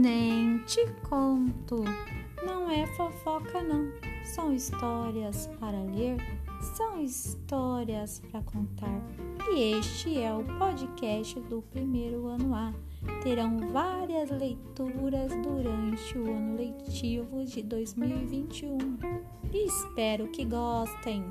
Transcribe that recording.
nem te conto. Não é fofoca, não. São histórias para ler, são histórias para contar. E este é o podcast do primeiro ano A. Terão várias leituras durante o ano letivo de 2021. E espero que gostem.